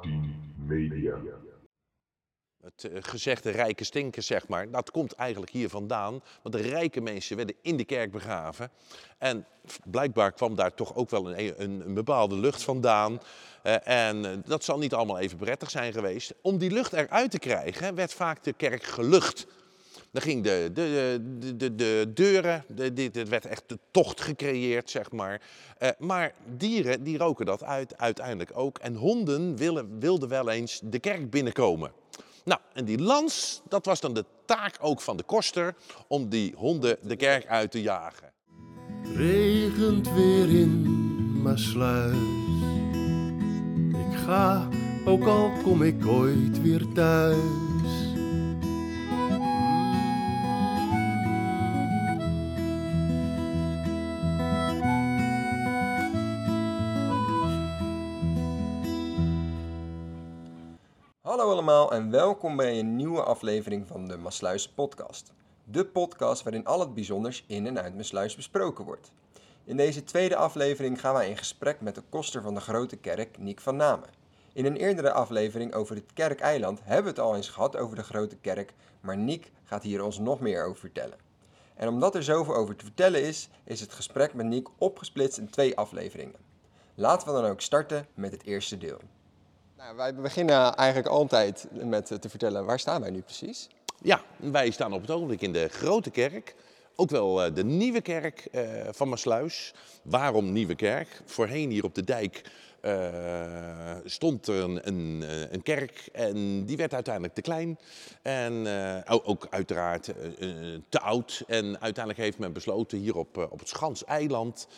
A10 Media. Het eh, gezegde rijke stinken, zeg maar, dat komt eigenlijk hier vandaan. Want de rijke mensen werden in de kerk begraven. En blijkbaar kwam daar toch ook wel een, een, een bepaalde lucht vandaan. Eh, en eh, dat zal niet allemaal even prettig zijn geweest. Om die lucht eruit te krijgen, werd vaak de kerk gelucht. Dan ging de, de, de, de, de deuren, de, de, er werd echt de tocht gecreëerd, zeg maar. Eh, maar dieren, die roken dat uit, uiteindelijk ook. En honden willen, wilden wel eens de kerk binnenkomen. Nou, en die lans, dat was dan de taak ook van de koster om die honden de kerk uit te jagen. regent weer in Maasluis. Ik ga, ook al kom ik ooit weer thuis. Hallo allemaal en welkom bij een nieuwe aflevering van de Masluis podcast. De podcast waarin al het bijzonders in en uit Masluis besproken wordt. In deze tweede aflevering gaan wij in gesprek met de koster van de Grote Kerk, Niek van Namen. In een eerdere aflevering over het Kerkeiland hebben we het al eens gehad over de Grote Kerk, maar Niek gaat hier ons nog meer over vertellen. En omdat er zoveel over te vertellen is, is het gesprek met Niek opgesplitst in twee afleveringen. Laten we dan ook starten met het eerste deel. Nou, wij beginnen eigenlijk altijd met te vertellen waar staan wij nu precies. Ja, wij staan op het ogenblik in de grote kerk. Ook wel eh, de nieuwe kerk eh, van Maasluis. Waarom nieuwe kerk? Voorheen hier op de dijk eh, stond er een, een, eh, een kerk en die werd uiteindelijk te klein. En eh, ook, uiteraard eh, eh, te oud. En uiteindelijk heeft men besloten hier op, eh, op het Schans-eiland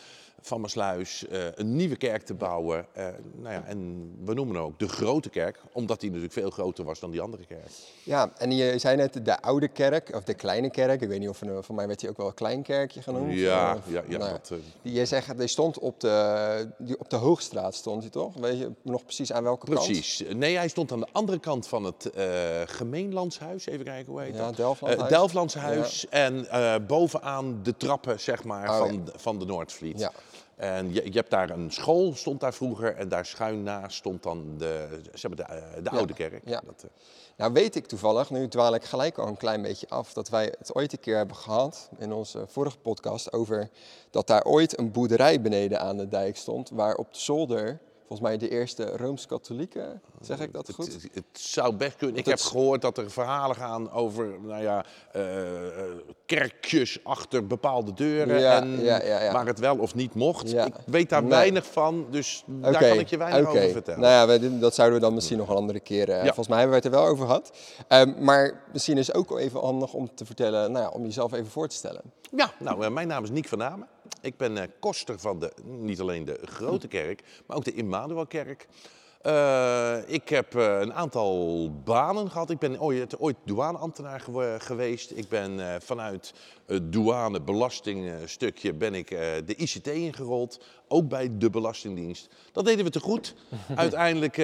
van Maasluis eh, een nieuwe kerk te bouwen. Eh, nou ja, en we noemen hem ook de grote kerk, omdat die natuurlijk veel groter was dan die andere kerk. Ja, en je zei net de oude kerk, of de kleine kerk. Ik weet niet of, voor mij werd die ook wel een klein kerkje genoemd. Ja, Of- ja, ja, nou dat, eh, die, je zegt, die stond op de, die, op de Hoogstraat, stond hij toch? Weet je nog precies aan welke kant? Precies. Nee, hij stond aan de andere kant van het eh gemeenlandshuis. Even kijken, hoe heet Ja, dat? Delftlandshuis. Eh, Delftlandshuis. En eh, bovenaan de trappen, zeg maar, Oh, van, van de Noordvliet. Ja. En je, je hebt daar een school, stond daar vroeger. En daar schuin naast stond dan de, zeg maar de, de oude kerk. ja. Dat, eh, Nou weet ik toevallig, nu dwaal ik gelijk al een klein beetje af, dat wij het ooit een keer hebben gehad in onze vorige podcast over dat daar ooit een boerderij beneden aan de dijk stond, waar op de zolder volgens mij de eerste Rooms-Katholieken, zeg ik dat goed? het, het zou best kunnen. Ik heb gehoord dat er verhalen gaan over nou ja, eh, eh, kerkjes achter bepaalde deuren. Ja, en ja, waar het wel of niet mocht. Ik weet daar Nee. weinig van, dus daar kan ik je weinig over vertellen. Nou ja, dat zouden we dan misschien nog een andere keer. eh, Volgens mij hebben we het er wel over gehad. Ehm, maar misschien is het ook even handig om te vertellen, nou ja, om jezelf even voor te stellen. Ja, nou, mijn naam is Niek van Namen. Ik ben eh, koster van de, niet alleen de Grote Kerk, maar ook de Immanuelkerk. Eh, ik heb eh, een aantal banen gehad. Ik ben ooit, ooit douaneambtenaar gewe- geweest. Ik ben eh, vanuit het douanebelastingstukje ben ik de ICT ingerold. Ook bij de Belastingdienst. Dat deden we te goed. Uiteindelijk,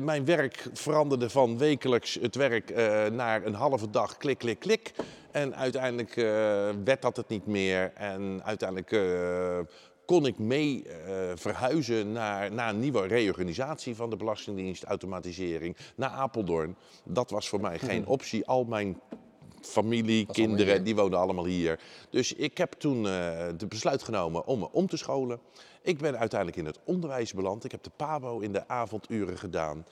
mijn werk veranderde van wekelijks het werk naar een halve dag klik, klik, klik. En uiteindelijk werd dat het niet meer. En uiteindelijk kon ik mee eh, verhuizen naar, naar een nieuwe reorganisatie van de Belastingdienst, automatisering, naar Apeldoorn. Dat was voor mij geen optie. Al mijn familie, Was kinderen, die woonden allemaal hier. Dus ik heb toen eh de besluit genomen om me om te scholen. Ik ben uiteindelijk in het onderwijs beland. Ik heb de PABO in de avonduren gedaan.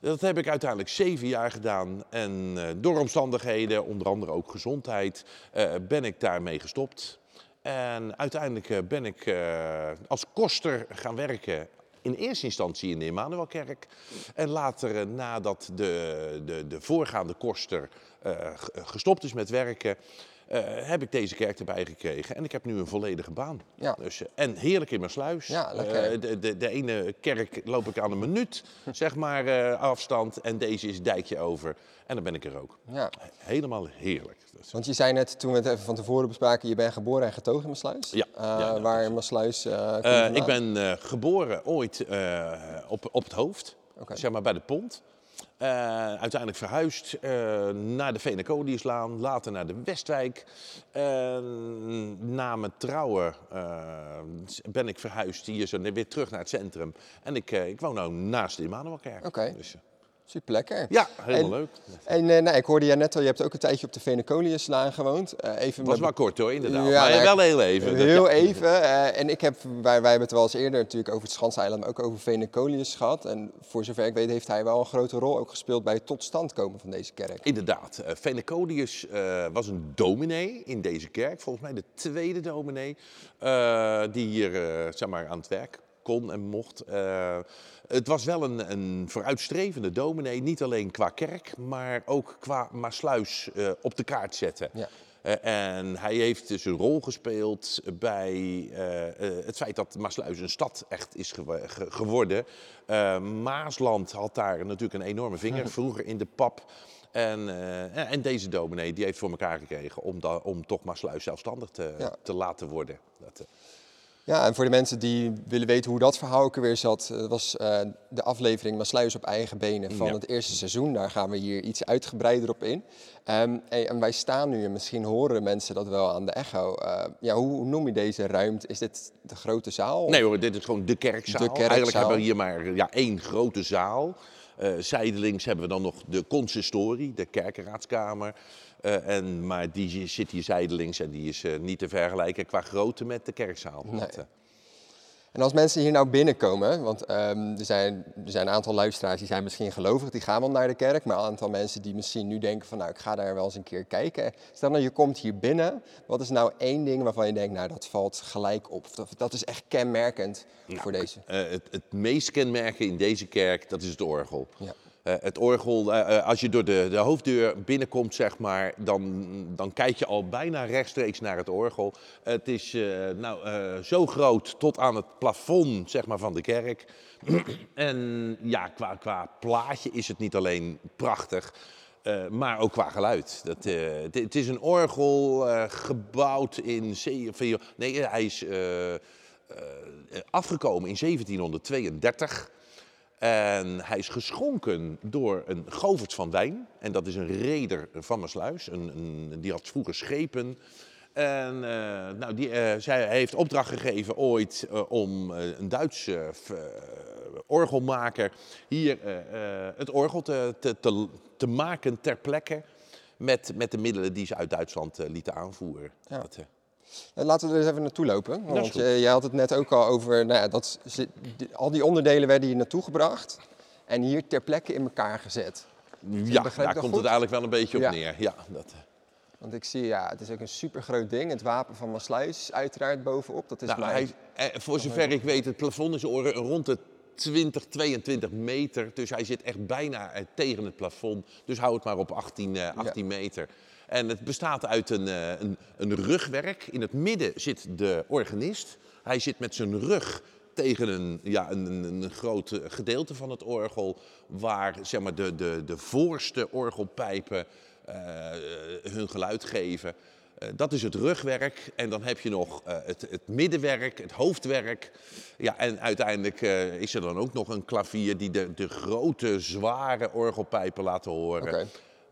Dat heb ik uiteindelijk zeven jaar gedaan. En eh, door omstandigheden, onder andere ook gezondheid, eh, ben ik daarmee gestopt. En uiteindelijk eh, ben ik eh, als koster gaan werken. In eerste instantie in de Immanuelkerk. En later, eh, nadat de, de, de voorgaande koster gestopt is met werken, eh, heb ik deze kerk erbij gekregen. En ik heb nu een volledige baan. Ja. Dus, eh, en heerlijk in mijn sluis. Ja. Eh, de, de, de ene kerk loop ik aan een minuut, zeg maar, afstand. En deze is dijkje over. En dan ben ik er ook. Ja. Helemaal heerlijk. Is- Want je zei net, toen we het even van tevoren bespraken, je bent geboren en getogen in Maasluis. Ja, ja, waar in Maasluis ik ben geboren ooit op, op het hoofd, zeg maar bij de pont. Eh, uiteindelijk verhuisd eh, naar de Venecoliuslaan, later naar de Westwijk. Na mijn trouwen eh, ben ik verhuisd hier zo weer terug naar het centrum. En ik, ik woon nu naast de Immanuelkerk. Oké. Dus, Super lekker. ja, helemaal En- leuk. En eh, nou, ik hoorde jij net al, je hebt ook een tijdje op de Venecoliuslaan gewoond. Eh, even was met- maar kort hoor, inderdaad. Ja, maar nou, wel heel even. Heel Ja. even. eh, en ik heb, wij, wij hebben het wel eens eerder natuurlijk over het Schanseiland, maar ook over Venecolius gehad. En voor zover ik weet heeft hij wel een grote rol ook gespeeld bij het tot stand komen van deze kerk. Inderdaad, eh Venecodius eh, was een dominee in deze kerk, volgens mij de tweede dominee, eh, die hier eh, zeg maar, aan het werk kon en mocht. Eh, het was wel een, een vooruitstrevende dominee, niet alleen qua kerk, maar ook qua Maasluis eh, op de kaart zetten. Ja. Eh, en hij heeft dus een rol gespeeld bij eh, het feit dat Maasluis een stad echt is gewo- ge- geworden. Maasland had daar natuurlijk een enorme vinger, vroeger in de pap. En, en deze dominee die heeft voor elkaar gekregen om, om toch Maasluis zelfstandig te, Ja. te laten worden. Dat, Ja, en voor de mensen die willen weten hoe dat verhaal ook weer zat, eh, was eh, de aflevering Maasluis op eigen benen van Ja. het eerste seizoen. Daar gaan we hier iets uitgebreider op in. Ehm, en, wij staan nu, en misschien horen mensen dat wel aan de echo. Eh, ja, hoe, hoe noem je deze ruimte? Is dit de grote zaal? Nee hoor, dit is gewoon de kerkzaal. De kerkzaal. Eigenlijk hebben we hier maar ja, één grote zaal. Eh, zijdelings hebben we dan nog de consistorie, de kerkenraadskamer. Eh, en, maar die zit hier zijdelings en die is eh, niet te vergelijken qua grootte met de kerkzaal. Nee. En als mensen hier nou binnenkomen, want ehm, er, zijn, er zijn een aantal luisteraars die zijn misschien gelovig, die gaan wel naar de kerk, maar een aantal mensen die misschien nu denken van nou ik ga daar wel eens een keer kijken. Stel nou je komt hier binnen, wat is nou één ding waarvan je denkt nou dat valt gelijk op, of dat, dat is echt kenmerkend voor deze. Eh, het, het meest kenmerken in deze kerk, dat is het orgel. Ja. Eh, het orgel, eh, eh, als je door de, de hoofddeur binnenkomt, zeg maar, dan, dan kijk je al bijna rechtstreeks naar het orgel. Het is nou, zo groot tot aan het plafond zeg maar, van de kerk. en ja, qua, qua plaatje is het niet alleen prachtig, maar ook qua geluid. Dat, het, het is een orgel gebouwd in... Nee, hij is afgekomen in 1732. En hij is geschonken door een Govert van Wijn. En dat is een reder van Maasluis. Een, een, die had vroeger schepen. En eh, nou, die, eh, zij heeft opdracht gegeven ooit eh, om een Duitse orgelmaker hier het orgel te, te, te, maken ter plekke. Met, met de middelen die ze uit Duitsland lieten aanvoeren. Ja. Dat, laten we er eens even naartoe lopen, want goed. eh, jij had het net ook al over, nou ja, dat al die onderdelen werden hier naartoe gebracht en hier ter plekke in elkaar gezet. ja, daar komt goed? het eigenlijk wel een beetje op Ja. neer. Ja, dat, eh. Want ik zie, ja, het is ook een super groot ding. Het wapen van Maasluis uiteraard bovenop. Dat is Nou, hij, eh, voor zover ik weet, het plafond is rond de 20, 22 meter. Dus hij zit echt bijna eh, tegen het plafond. Dus hou het maar op 18, eh, 18 meter. En het bestaat uit een, eh, een, een rugwerk. In het midden zit de organist. Hij zit met zijn rug tegen een, ja, een, een, groot eh, gedeelte van het orgel. Waar zeg maar, de, de, de voorste orgelpijpen eh, hun geluid geven. Dat is het rugwerk. En dan heb je nog het, het middenwerk, het hoofdwerk. Ja, en uiteindelijk is er dan ook nog een klavier die de, de grote, zware orgelpijpen laten horen.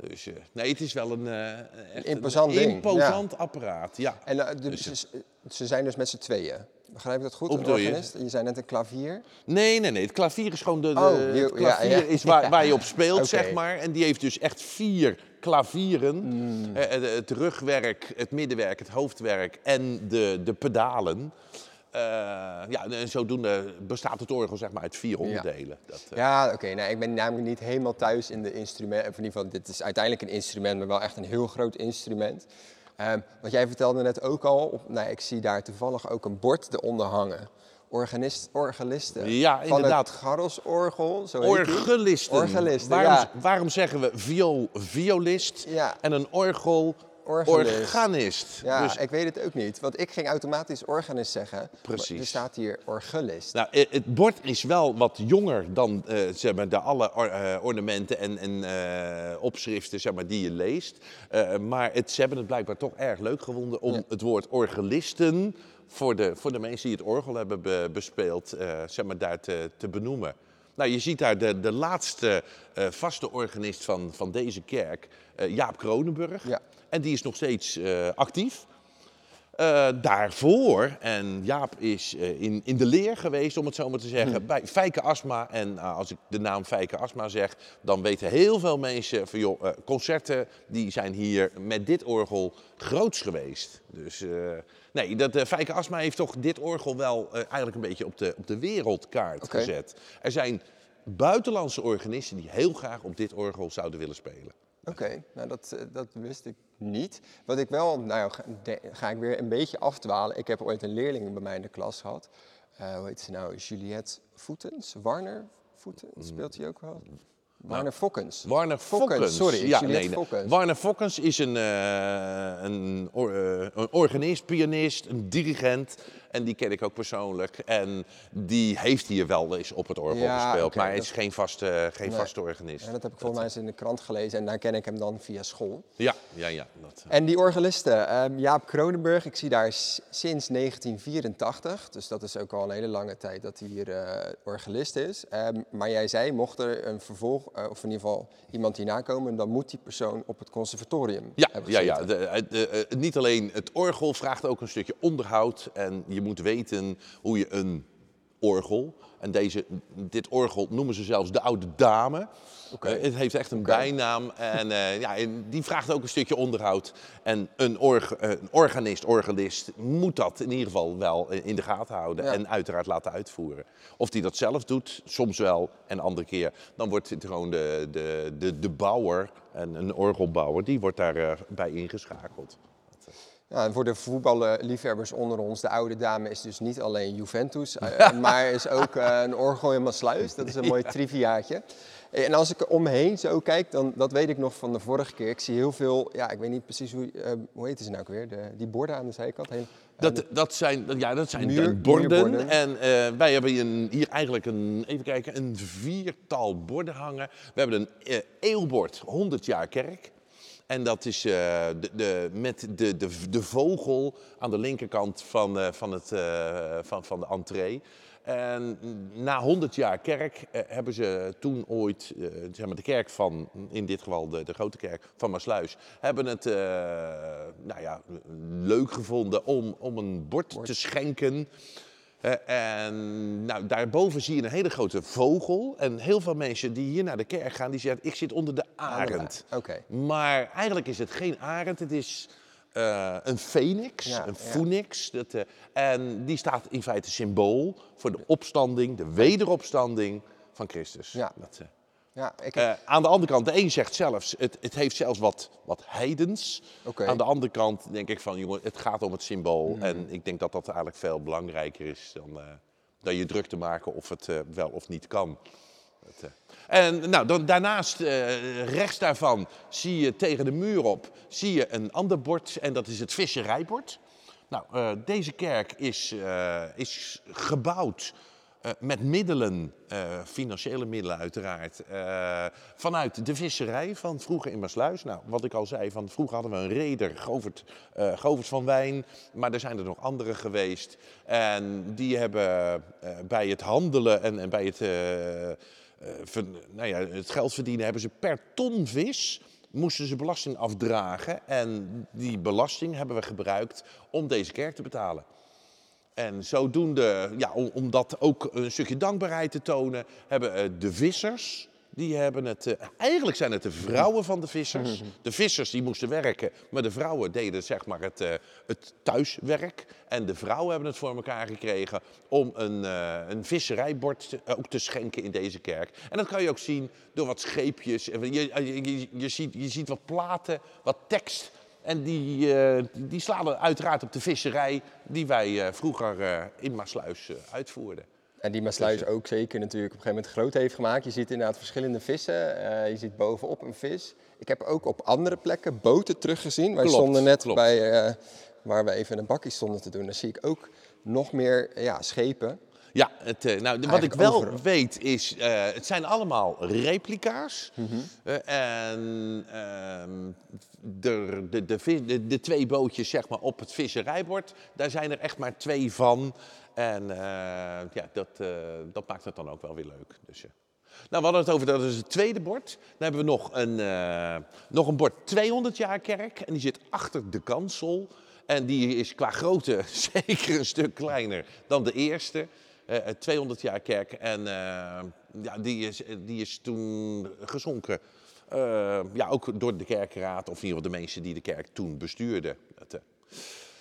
Dus eh, nee, het is wel een, eh, echt imposant een imposant apparaat. Ja. En eh, de- ze, ze zijn dus met z'n tweeën. Begrijp ik dat goed? Hoe Een organist? Je zei net een klavier. Nee, nee, nee. Het klavier is gewoon de. de Oh, het ja, klavier ja. is waar, waar je op speelt, zeg maar. En die heeft dus echt vier klavieren. Hmm. Eh, eh, het rugwerk, het middenwerk, het hoofdwerk en de, de pedalen. Eh, ja, en zodoende bestaat het orgel zeg maar uit vier onderdelen. Dat, eh, Ja, oké. nou, ik ben namelijk niet helemaal thuis in de instrumenten. Of in ieder geval, dit is uiteindelijk een instrument, maar wel echt een heel groot instrument. Ehm wat jij vertelde net ook al, op, nou, ik zie daar toevallig ook een bord eronder hangen. Organist, orgelisten. Ja, Van inderdaad. het Garrosorgel, zo die. Orgelisten. Orgelisten, waarom, ja. waarom zeggen we viool, violist Ja. en een orgel, Organist? Ja, Dus ik weet het ook niet. Want ik ging automatisch organist zeggen. Precies. Er staat hier orgelist. Nou, het bord is wel wat jonger dan eh, zeg maar, de alle or- eh, ornamenten en, en eh, opschriften zeg maar, die je leest. Maar het, ze hebben het blijkbaar toch erg leuk gevonden om Ja. het woord orgelisten voor de, voor de mensen die het orgel hebben be- bespeeld, zeg maar, daar te, te benoemen. Nou, je ziet daar de, de laatste vaste organist van, van deze kerk, Jaap Kronenburg. Ja. En die is nog steeds eh, actief. Eh, daarvoor, en Jaap is eh, in, in de leer geweest, om het zo maar te zeggen, bij Fijke Asma. En als ik de naam Fijke Asma zeg, dan weten heel veel mensen van, joh, concerten die zijn hier met dit orgel groots geweest. Dus nee, dat, Fijke Asma heeft toch dit orgel wel eigenlijk een beetje op de, op de wereldkaart gezet. Er zijn buitenlandse organisten die heel graag op dit orgel zouden willen spelen. Oké, nou dat, eh, dat wist ik niet. Wat ik wel, nou ga, ik weer een beetje afdwalen. Ik heb ooit een leerling bij mij in de klas gehad. Eh, hoe heet ze nou? Juliette Voetens? Warner Voetens? Speelt hij ook wel? Warner Fokkens. Warner Fokkens, Fokkens. sorry, Ja, Juliette nee. Fokkens. Warner Fokkens is een, eh, een, or- een organist, pianist, een dirigent. En die ken ik ook persoonlijk. En die heeft hier wel eens op het orgel Ja, gespeeld. maar hij dat- is geen vaste, geen Nee. vaste organist. Ja, dat heb ik volgens mij eens in de krant gelezen en daar ken ik hem dan via school. Ja, ja, ja. Dat, eh. En die organisten, ehm, Jaap Kronenburg, ik zie daar sinds 1984, dus dat is ook al een hele lange tijd dat hij hier eh, organist is. Ehm, maar jij zei, mocht er een vervolg, eh, of in ieder geval iemand hierna komen, dan moet die persoon op het conservatorium Ja, ja, ja. De, de- eh, niet alleen het orgel vraagt ook een stukje onderhoud. En je moet weten hoe je een orgel. En deze, dit orgel noemen ze zelfs de oude dame. Eh, het heeft echt een bijnaam. En eh, ja, en die vraagt ook een stukje onderhoud. En een, org, eh, een organist, orgelist moet dat in ieder geval wel in de gaten houden. Ja. En uiteraard laten uitvoeren. Of die dat zelf doet, soms wel. En andere keer, dan wordt het gewoon de, de, de, de bouwer, en een orgelbouwer, die wordt daarbij bij ingeschakeld. Ja, en voor de voetballiefhebbers onder ons, de oude dame is dus niet alleen Juventus, eh, maar is ook eh, een orgel in Maasluis. Dat is een mooi triviaatje. En als ik om me heen zo kijk, dan dat weet ik nog van de vorige keer. Ik zie heel veel, ja, ik weet niet precies hoe, eh, hoe heet ze nou ook weer? De, die borden aan de zijkant. Heel, Dat, dat zijn, ja, dat zijn Muur- de borden. muurborden. En wij hebben een, hier eigenlijk een, even kijken, een viertal borden hangen. We hebben een eh, eeuwbord, 100 jaar kerk. En dat is eh, de, de, met de, de, de vogel aan de linkerkant van, eh, van, het, eh, van, van de entree. En na 100 jaar kerk hebben ze toen ooit, zeg maar de kerk van, in dit geval de, de grote kerk van Maasluis, hebben het nou ja, leuk gevonden om, om een bord, te schenken. Eh, en nou, daarboven zie je een hele grote vogel. En heel veel mensen die hier naar de kerk gaan, die zeggen, ik zit onder de arend. Oké. Maar eigenlijk is het geen arend, het is eh, een phoenix, Ja, een ja. phoenix. Dat, eh, en die staat in feite symbool voor de opstanding, de wederopstanding van Christus. Ja. Dat, eh, Ja, ik eh, aan de andere kant, de een zegt zelfs, het, het heeft zelfs wat, wat heidens. Aan de andere kant denk ik van, jongen, het gaat om het symbool. Hmm. En ik denk dat dat eigenlijk veel belangrijker is dan, eh, dan je druk te maken of het eh, wel of niet kan. Eh. En nou, dan, daarnaast, rechts daarvan, zie je tegen de muur op, zie je een ander bord. En dat is het visserijbord. Nou, deze kerk is, is gebouwd eh, met middelen, eh, financiële middelen uiteraard, eh, vanuit de visserij van vroeger in Maasluis. Nou, wat ik al zei, van vroeger hadden we een reder, Govert, van Wijn, maar er zijn er nog andere geweest. En die hebben bij het handelen en, en bij het, nou ja, het geld verdienen, hebben ze per ton vis moesten ze belasting afdragen. En die belasting hebben we gebruikt om deze kerk te betalen. En zodoende, ja, om, dat ook een stukje dankbaarheid te tonen, hebben eh, de vissers, die hebben het, eh, eigenlijk zijn het de vrouwen van de vissers. De vissers die moesten werken, maar de vrouwen deden zeg maar het, eh, het thuiswerk. En de vrouwen hebben het voor elkaar gekregen om een, een visserijbord te- ook te schenken in deze kerk. En dat kan je ook zien door wat scheepjes. Je, je, je, je ziet, je ziet wat platen, wat tekst. En die, eh, die slaan er uiteraard op de visserij die wij eh, vroeger eh, in Maasluis uitvoerden. En die Maasluis ook zeker natuurlijk op een gegeven moment groot heeft gemaakt. Je ziet inderdaad verschillende vissen. Je ziet bovenop een vis. Ik heb ook op andere plekken boten teruggezien. Wij Klopt, stonden net klopt. bij waar we even een bakkie stonden te doen. Daar zie ik ook nog meer ja, schepen. Ja, het, eh, nou, wat ik wel overal. weet is, eh, het zijn allemaal replica's. Eh, en ehm, de, de, de, vis- de, de twee bootjes zeg maar, op het visserijbord, daar zijn er echt maar twee van. En ja, dat, dat maakt het dan ook wel weer leuk. Dus, Nou, we hadden het over, dat is het tweede bord. Dan hebben we nog een, nog een bord 200 jaar kerk. En die zit achter de kansel. En die is qua grootte zeker een stuk kleiner dan de eerste. Eh, eh, 200 jaar kerk. En eh, ja, die, is, die is toen gezonken. Eh, ja, ook door de kerkraad, of in ieder geval de mensen die de kerk toen bestuurden. Dat, eh,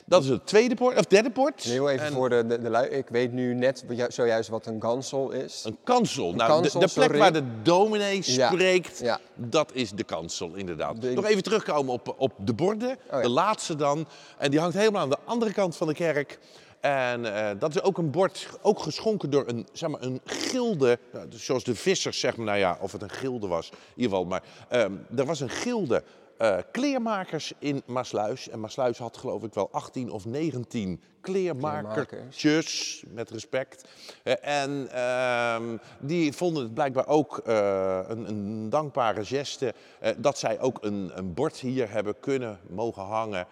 dat is het tweede bord, of derde bord. En heel even En- voor de, de, de lui- Ik weet nu net zojuist wat een gansel is. Een kansel. nou, de- kansel, de, plek sorry. waar de dominee spreekt, ja. dat is de kansel, inderdaad. De- Nog even terugkomen op, op de borden. ja. De laatste dan. En die hangt helemaal aan de andere kant van de kerk. En eh, dat is ook een bord, ook geschonken door een, zeg maar, een gilde. dus zoals de vissers, zeg maar, nou ja, of het een gilde was, in ieder geval. Maar ehm, er was een gilde eh, kleermakers in Maasluis. En Maasluis had geloof ik wel 18 of 19 kleermakers. Tjus, met respect. Eh, en ehm, die vonden het blijkbaar ook een, een dankbare geste dat zij ook een, een bord hier hebben kunnen mogen hangen.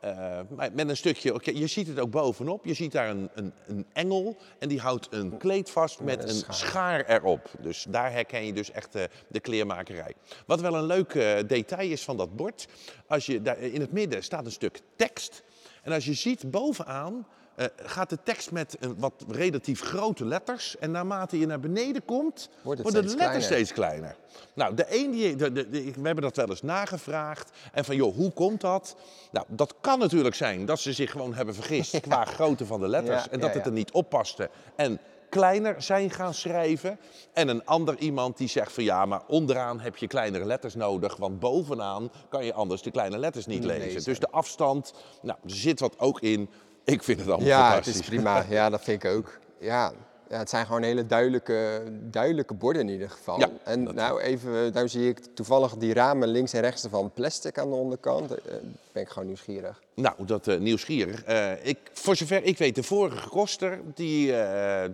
Eh, met een stukje, oké, je ziet het ook bovenop, je ziet daar een, een, een engel en die houdt een kleed vast met een een schaar. schaar erop. Dus daar herken je dus echt eh, de kleermakerij. Wat wel een leuk eh, detail is van dat bord, als je daar in het midden staat een stuk tekst. En als je ziet bovenaan eh, gaat de tekst met een wat relatief grote letters. En naarmate je naar beneden komt, Wordt worden de letters kleiner. steeds kleiner. Nou, de een die, de, de- de- we hebben dat wel eens nagevraagd. En van, joh, hoe komt dat? Nou, dat kan natuurlijk zijn dat ze zich gewoon hebben vergist qua grootte van de letters. Ja, en dat ja, het er niet oppaste. En kleiner zijn gaan schrijven. En een ander iemand die zegt van ja, maar onderaan heb je kleinere letters nodig. Want bovenaan kan je anders de kleine letters niet Niet lezen. lezen. Dus de afstand, nou, er zit wat ook in. Ik vind het allemaal Ja, het fantastisch. is prima. Ja, dat vind ik ook. Ja, ja het zijn gewoon hele duidelijke, duidelijke borden in ieder geval. Ja, en nou even, nou zie ik toevallig die ramen links en rechts ervan plastic aan de onderkant. Eh, ben ik gewoon nieuwsgierig. Nou, dat eh, nieuwsgierig. Eh, ik, voor zover ik weet, de vorige koster, die,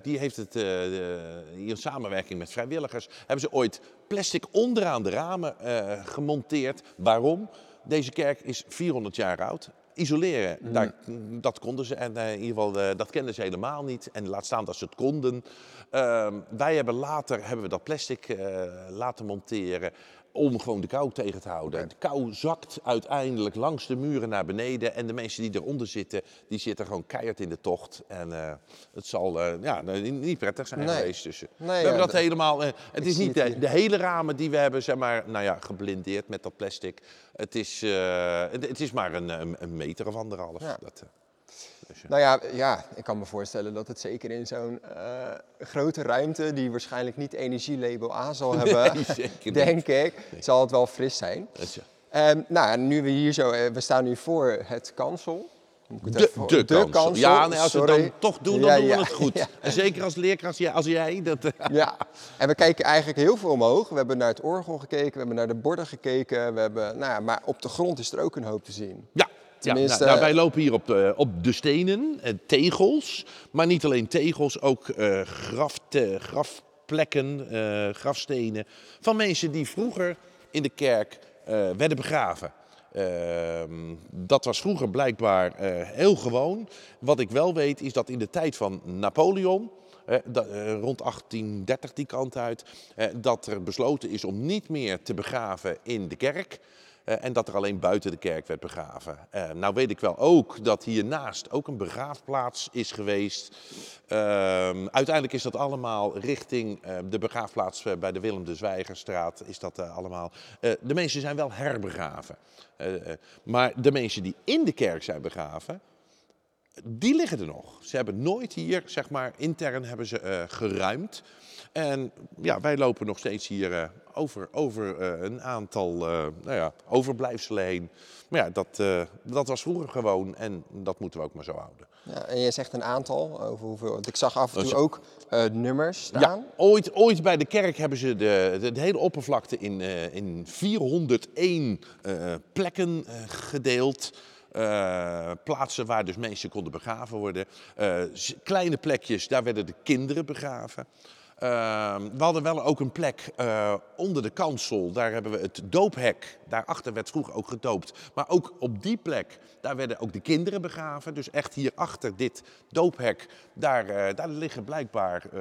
die heeft het in samenwerking met vrijwilligers, hebben ze ooit plastic onderaan de ramen gemonteerd. Waarom? Deze kerk is 400 jaar oud. Isoleren, daar, dat konden ze en eh, in ieder geval, eh, dat kenden ze helemaal niet. En laat staan dat ze het konden. Ehm, wij hebben later hebben we dat plastic eh, laten monteren om gewoon de kou tegen te houden. De kou zakt uiteindelijk langs de muren naar beneden. En de mensen die eronder zitten, die zitten gewoon keihard in de tocht. En eh, het zal eh, ja, niet prettig zijn Nee. geweest. Dus, eh, Nee, we ja, hebben dat helemaal... het is niet de, hele ramen die we hebben, zeg maar, nou ja, geblindeerd met dat plastic. Het is, het, het is maar een, een, een meter of anderhalf. Ja. Dat, eh, Nou ja, ja, ik kan me voorstellen dat het zeker in zo'n eh, grote ruimte, die waarschijnlijk niet energielabel A zal hebben, Nee, zeker niet. denk ik, zal het wel fris zijn. Ehm, nou, nu we hier zo, eh, we staan nu voor het kansel. De, kansel. Ja, nee, als we het dan toch doen, dan Ja, doen we ja, het goed. ja. En zeker als leerkracht ja, als jij. Dat, eh, Ja, en we kijken eigenlijk heel veel omhoog. We hebben naar het orgel gekeken, we hebben naar de borden gekeken, we hebben, nou ja, maar op de grond is er ook een hoop te zien. Ja, Tenminste- ja nou, nou, wij lopen hier op de, op de stenen, eh, tegels. Maar niet alleen tegels, ook eh, grafplekken, eh, grafstenen. Van mensen die vroeger in de kerk werden begraven. Ehm, dat was vroeger blijkbaar heel gewoon. Wat ik wel weet is dat in de tijd van Napoleon, eh, da- eh, rond 1830 die kant uit, eh, dat er besloten is om niet meer te begraven in de kerk. Eh, en dat er alleen buiten de kerk werd begraven. Eh, nou weet ik wel ook dat hiernaast ook een begraafplaats is geweest. Ehm, uiteindelijk is dat allemaal richting eh, de begraafplaats bij de Willem de Zwijgerstraat. Is dat allemaal. De mensen zijn wel herbegraven. Maar de mensen die in de kerk zijn begraven, die liggen er nog. Ze hebben nooit hier, zeg maar, intern hebben ze geruimd. En ja, wij lopen nog steeds hier eh, over, over eh, een aantal eh, nou ja, overblijfselen heen. Maar ja, dat, dat was vroeger gewoon en dat moeten we ook maar zo houden. Ja, en je zegt een aantal, over hoeveel. want Ik zag af en toe ook nummers staan. Ja, ooit, ooit bij de kerk hebben ze de, de, de hele oppervlakte in, in 401 eh, plekken gedeeld. Plaatsen waar dus mensen konden begraven worden. Kleine plekjes, daar werden de kinderen begraven. Ehm, we hadden wel ook een plek eh, onder de kansel. Daar hebben we het doophek. Daarachter werd vroeger ook gedoopt. Maar ook op die plek, daar werden ook de kinderen begraven. Dus echt hierachter dit doophek, daar, eh, daar liggen blijkbaar eh,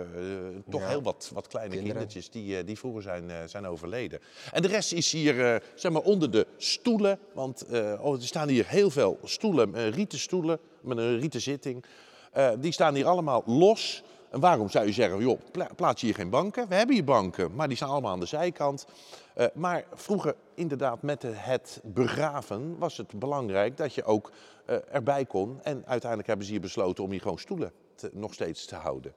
toch Ja. heel wat, wat kleine Kinderen. kindertjes die, die vroeger zijn, zijn overleden. En de rest is hier, zeg maar, onder de stoelen. Want oh, er staan hier heel veel stoelen, rieten stoelen met een rieten zitting. Die staan hier allemaal los. En waarom zou je zeggen, joh, pla- plaats je hier geen banken? We hebben hier banken, maar die staan allemaal aan de zijkant. Eh, maar vroeger, inderdaad, met het begraven was het belangrijk dat je ook eh, erbij kon. En uiteindelijk hebben ze hier besloten om hier gewoon stoelen te- nog steeds te houden.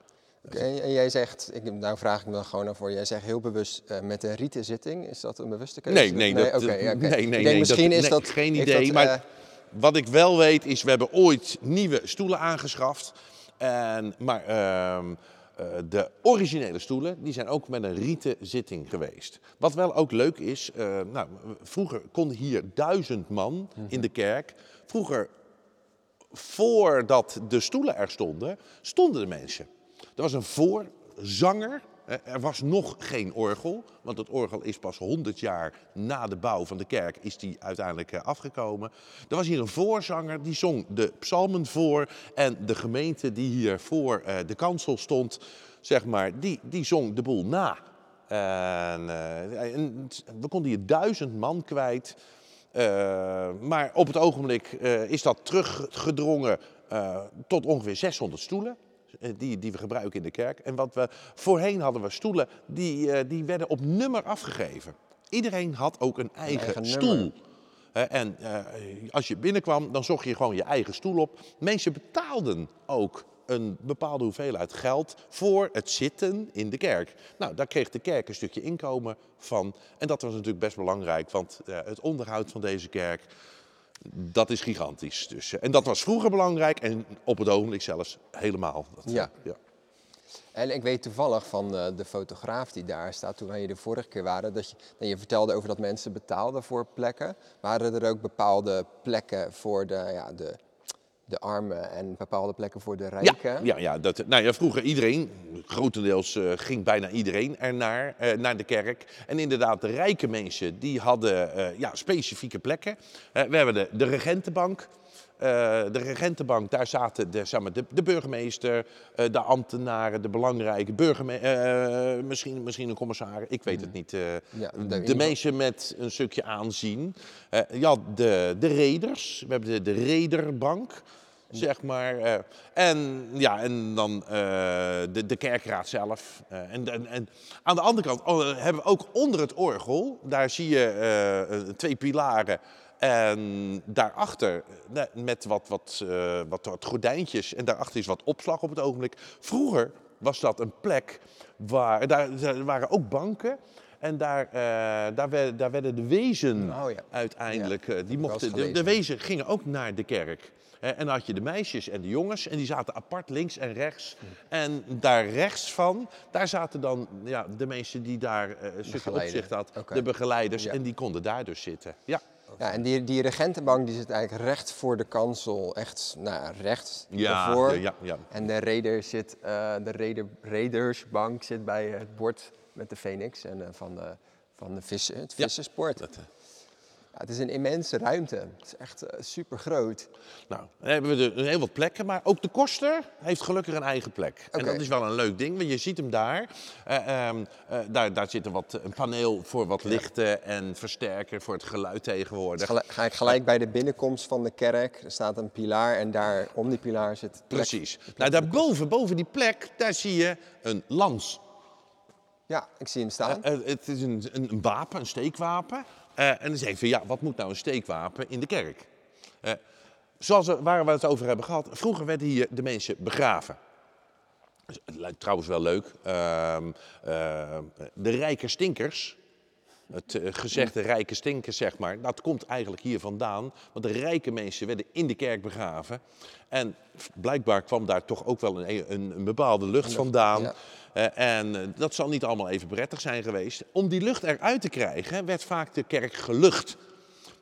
Oké, en jij zegt, ik, nou vraag ik me dan gewoon voor, jij zegt heel bewust eh, met een rieten zitting. Is dat een bewuste keuze? Nee, nee, dat- oké. nee, nee, Ik denk nee, misschien dat- is nee, dat... geen idee. dat, maar wat ik wel weet is, we hebben ooit nieuwe stoelen aangeschaft. En, maar ehm, eh, de originele stoelen, die zijn ook met een rieten zitting geweest. Wat wel ook leuk is, eh, nou, vroeger konden hier duizend man in de kerk. Vroeger, voordat de stoelen er stonden, stonden de mensen. Er was een voorzanger. Eh, Er was nog geen orgel, want het orgel is pas 100 jaar na de bouw van de kerk is die uiteindelijk eh, afgekomen. Er was hier een voorzanger, die zong de psalmen voor. En de gemeente die hier voor eh, de kansel stond, zeg maar, die, die zong de boel na. En, we konden hier duizend man kwijt. Maar op het ogenblik is dat teruggedrongen tot ongeveer 600 stoelen. Eh, Die, die we gebruiken in de kerk. En wat we voorheen hadden we stoelen, die, eh, die werden op nummer afgegeven. Iedereen had ook een eigen, eigen stoel. nummer. En eh, als je binnenkwam, dan zocht je gewoon je eigen stoel op. Mensen betaalden ook een bepaalde hoeveelheid geld voor het zitten in de kerk. Nou, daar kreeg de kerk een stukje inkomen van. En dat was natuurlijk best belangrijk, want het onderhoud van deze kerk, dat is gigantisch. Dus, en dat was vroeger belangrijk en op het ogenblik zelfs helemaal. Dat, Ja. ja. En ik weet toevallig van eh, de fotograaf die daar staat, toen wij hier de vorige keer waren, dat je, dat je vertelde over dat mensen betaalden voor plekken. Waren er ook bepaalde plekken voor de, ja, de, de armen en bepaalde plekken voor de rijken? ja, ja, dat, nou ja, vroeger iedereen, grotendeels eh, ging bijna iedereen ernaar, eh, naar de kerk. En inderdaad, de rijke mensen, die hadden eh, ja, specifieke plekken. We hebben de, de regentenbank. Eh, de regentenbank, daar zaten de, zeg maar, de, de burgemeester, eh, de ambtenaren, de belangrijke burgemeester, misschien, misschien een commissaris, ik weet het niet. eh, Ja, de- mensen met een stukje aanzien. Eh ja, de, de reders, we hebben de, de rederbank, zeg maar. eh, en, ja, en dan eh, de, de kerkraad zelf. Eh, en, en, en aan de andere kant oh, hebben we ook onder het orgel, daar zie je eh, eh, twee pilaren. En daarachter, eh, met wat, wat, eh, wat, wat gordijntjes, en daarachter is wat opslag op het ogenblik. Vroeger was dat een plek waar, daar, daar waren ook banken. En daar, eh, daar, werden, daar werden de wezen Oh ja. uiteindelijk, die mochten, de, wezen gingen ook naar de kerk. En dan had je de meisjes en de jongens en die zaten apart links en rechts. En daar rechts van, daar zaten dan ja, de mensen die daar eh, een stukje opzicht had, de begeleiders. Ja. En die konden daar dus zitten. Ja, Ja, en die, die regentenbank die zit eigenlijk recht voor de kansel, echt nou, ja, recht ja, ervoor. ja, ja. En de, reder zit, eh, de reder, redersbank zit bij het bord met de Phoenix en eh, van, de, van de vissen, het Ja. vissensport. Dat, eh, Ja, het is een immense ruimte. Het is echt super groot. Nou, dan hebben we er heel wat plekken, maar ook de koster heeft gelukkig een eigen plek. En dat is wel een leuk ding, want je ziet hem daar. Eh, ehm, eh, daar, daar zit een, wat, een paneel voor wat lichten en versterker voor het geluid tegenwoordig. Ga ik gelijk bij de binnenkomst van de kerk. Er staat een pilaar en daar om die pilaar zit plek. Precies. Nou, daarboven, boven die plek, daar zie je een lans. Ja, ik zie hem staan. Eh, het is een, een, een wapen, een steekwapen. Eh, en dan zeg je van, ja, wat moet nou een steekwapen in de kerk? Eh, zoals we, waar we het over hebben gehad, vroeger werden hier de mensen begraven. Dus Het lijkt trouwens wel leuk. Ehm, ehm, de rijke stinkers, het eh, gezegde rijke stinkers, zeg maar, dat komt eigenlijk hier vandaan. Want de rijke mensen werden in de kerk begraven. En blijkbaar kwam daar toch ook wel een, een, een bepaalde lucht vandaan. ja. Eh, en eh, dat zal niet allemaal even prettig zijn geweest. Om die lucht eruit te krijgen, werd vaak de kerk gelucht.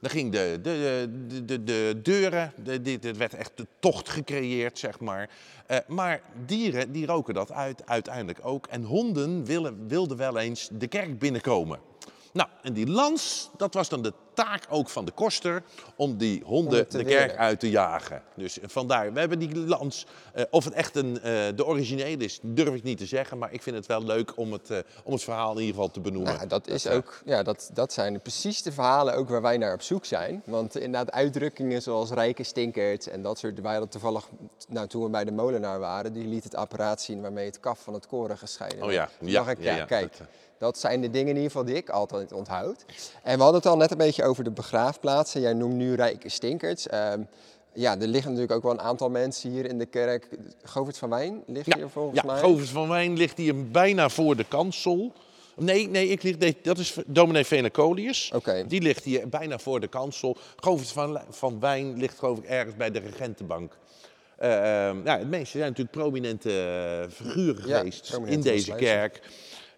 Dan ging de, de, de, de, de deuren, de, dit werd echt de tocht gecreëerd, zeg maar. Eh, maar dieren, die roken dat uit, uiteindelijk ook. En honden willen, wilden wel eens de kerk binnenkomen. Nou, en die lans, dat was dan de taak ook van de koster om die honden de kerk uit te jagen. Dus vandaar, we hebben die lans. eh, of het echt een, eh, de originele is, durf ik niet te zeggen. Maar ik vind het wel leuk om het, eh, om het verhaal in ieder geval te benoemen. Nou, dat is ook, ja, dat, dat zijn precies de verhalen ook waar wij naar op zoek zijn. Want inderdaad, uitdrukkingen zoals rijke stinkert en dat soort, wij hadden toevallig, nou, toen we bij de molenaar waren, die liet het apparaat zien waarmee het kaf van het koren gescheiden Oh werd. ja, Toen ja, ja, ja, ja, kijk, dat. Dat zijn de dingen in ieder geval die ik altijd onthoud. En we hadden het al net een beetje over de begraafplaatsen. Jij noemt nu rijke stinkerts. Ehm, ja, er liggen natuurlijk ook wel een aantal mensen hier in de kerk. Govert van Wijn ligt hier volgens ja, mij. Govert van Wijn ligt hier bijna voor de kansel. Nee, nee, ik lig, nee dat is dominee Venecolius. Oké. Die ligt hier bijna voor de kansel. Govert van, van Wijn ligt geloof ik ergens bij de regentenbank. Ehm, ja, de meeste zijn natuurlijk prominente eh, figuren Ja, geweest in deze kerk.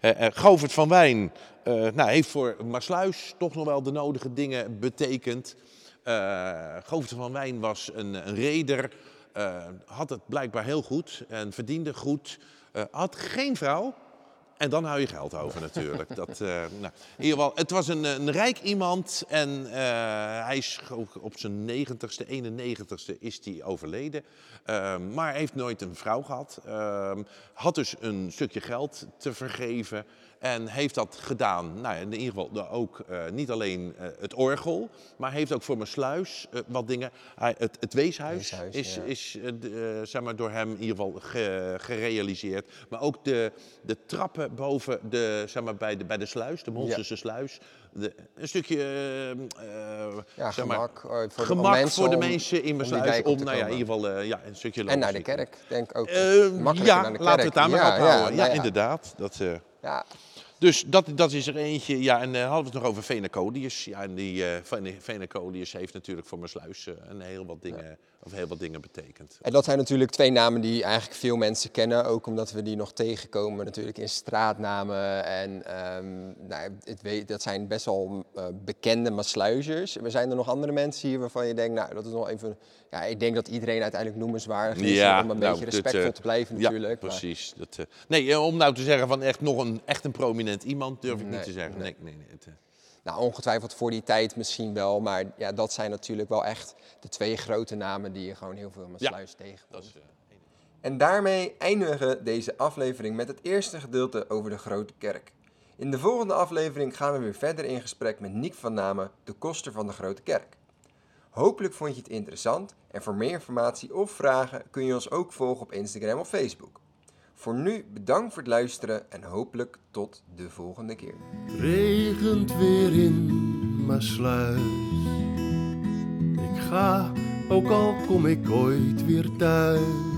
Eh eh, Govert van Wijn eh, nou, heeft voor Maasluis toch nog wel de nodige dingen betekend. Govert van Wijn was een, een reder, had het blijkbaar heel goed en verdiende goed. Had geen vrouw, en dan hou je geld over natuurlijk. Dat, eh, nou, in ieder geval, het was een, een rijk iemand en eh, hij is ook op zijn 90ste, 91ste is hij overleden. Ehm, maar heeft nooit een vrouw gehad. Ehm, had dus een stukje geld te vergeven en heeft dat gedaan. Nou, in ieder geval de- ook eh, niet alleen eh, het orgel, maar heeft ook voor mijn sluis eh, wat dingen. Het, het weeshuis, Weeshuis, is, ja. is zeg maar, door hem in ieder geval ge- gerealiseerd. Maar ook de, de trappen boven de, zeg maar, bij, de, bij de sluis, de Monsterse sluis. De, een stukje eh, eh, Ja, zeg maar, gemak, voor de- gemak mensen voor de om- mensen in mijn sluis. Om, nou ja, in ieder geval ja, een stukje En naar de kerk, denk ik ook. Eh, Makkelijker ja, naar de kerk. laten we het daar maar Ja, op houden. Ja, nou inderdaad. Dat, Ja, dus dat, dat is er eentje. Ja, en eh, hadden we het nog over Venecodius. Ja, en die eh Vene- Venecodius heeft natuurlijk voor mijn sluis eh, een heel wat dingen, of heel wat dingen betekend. en dat zijn natuurlijk twee namen die eigenlijk veel mensen kennen. Ook omdat we die nog tegenkomen natuurlijk in straatnamen. En ehm, nou, het weet, dat zijn best wel eh, bekende Maasluizers. Maar zijn er nog andere mensen hier waarvan je denkt, nou dat is nog even... Ja, ik denk dat iedereen uiteindelijk noemenswaardig is Ja, om een nou, beetje dit, respectvol eh, te blijven Ja, natuurlijk. maar- precies. Dat, eh, nee, eh, om nou te zeggen van echt nog een, echt een prominent iemand, durf ik Nee, niet te zeggen. nee. Nee, nee, het, eh, Nou, ongetwijfeld voor die tijd misschien wel. Maar ja, dat zijn natuurlijk wel echt de twee grote namen die je gewoon heel veel in Ja. Maasluis tegenkomt. dat is, eh, En daarmee eindigen we deze aflevering met het eerste gedeelte over de Grote Kerk. In de volgende aflevering gaan we weer verder in gesprek met Niek van Namen, de koster van de Grote Kerk. Hopelijk vond je het interessant en voor meer informatie of vragen kun je ons ook volgen op Instagram of Facebook. Voor nu bedankt voor het luisteren en hopelijk tot de volgende keer. regent weer in Maasluis. Ik ga, ook al kom ik ooit weer thuis.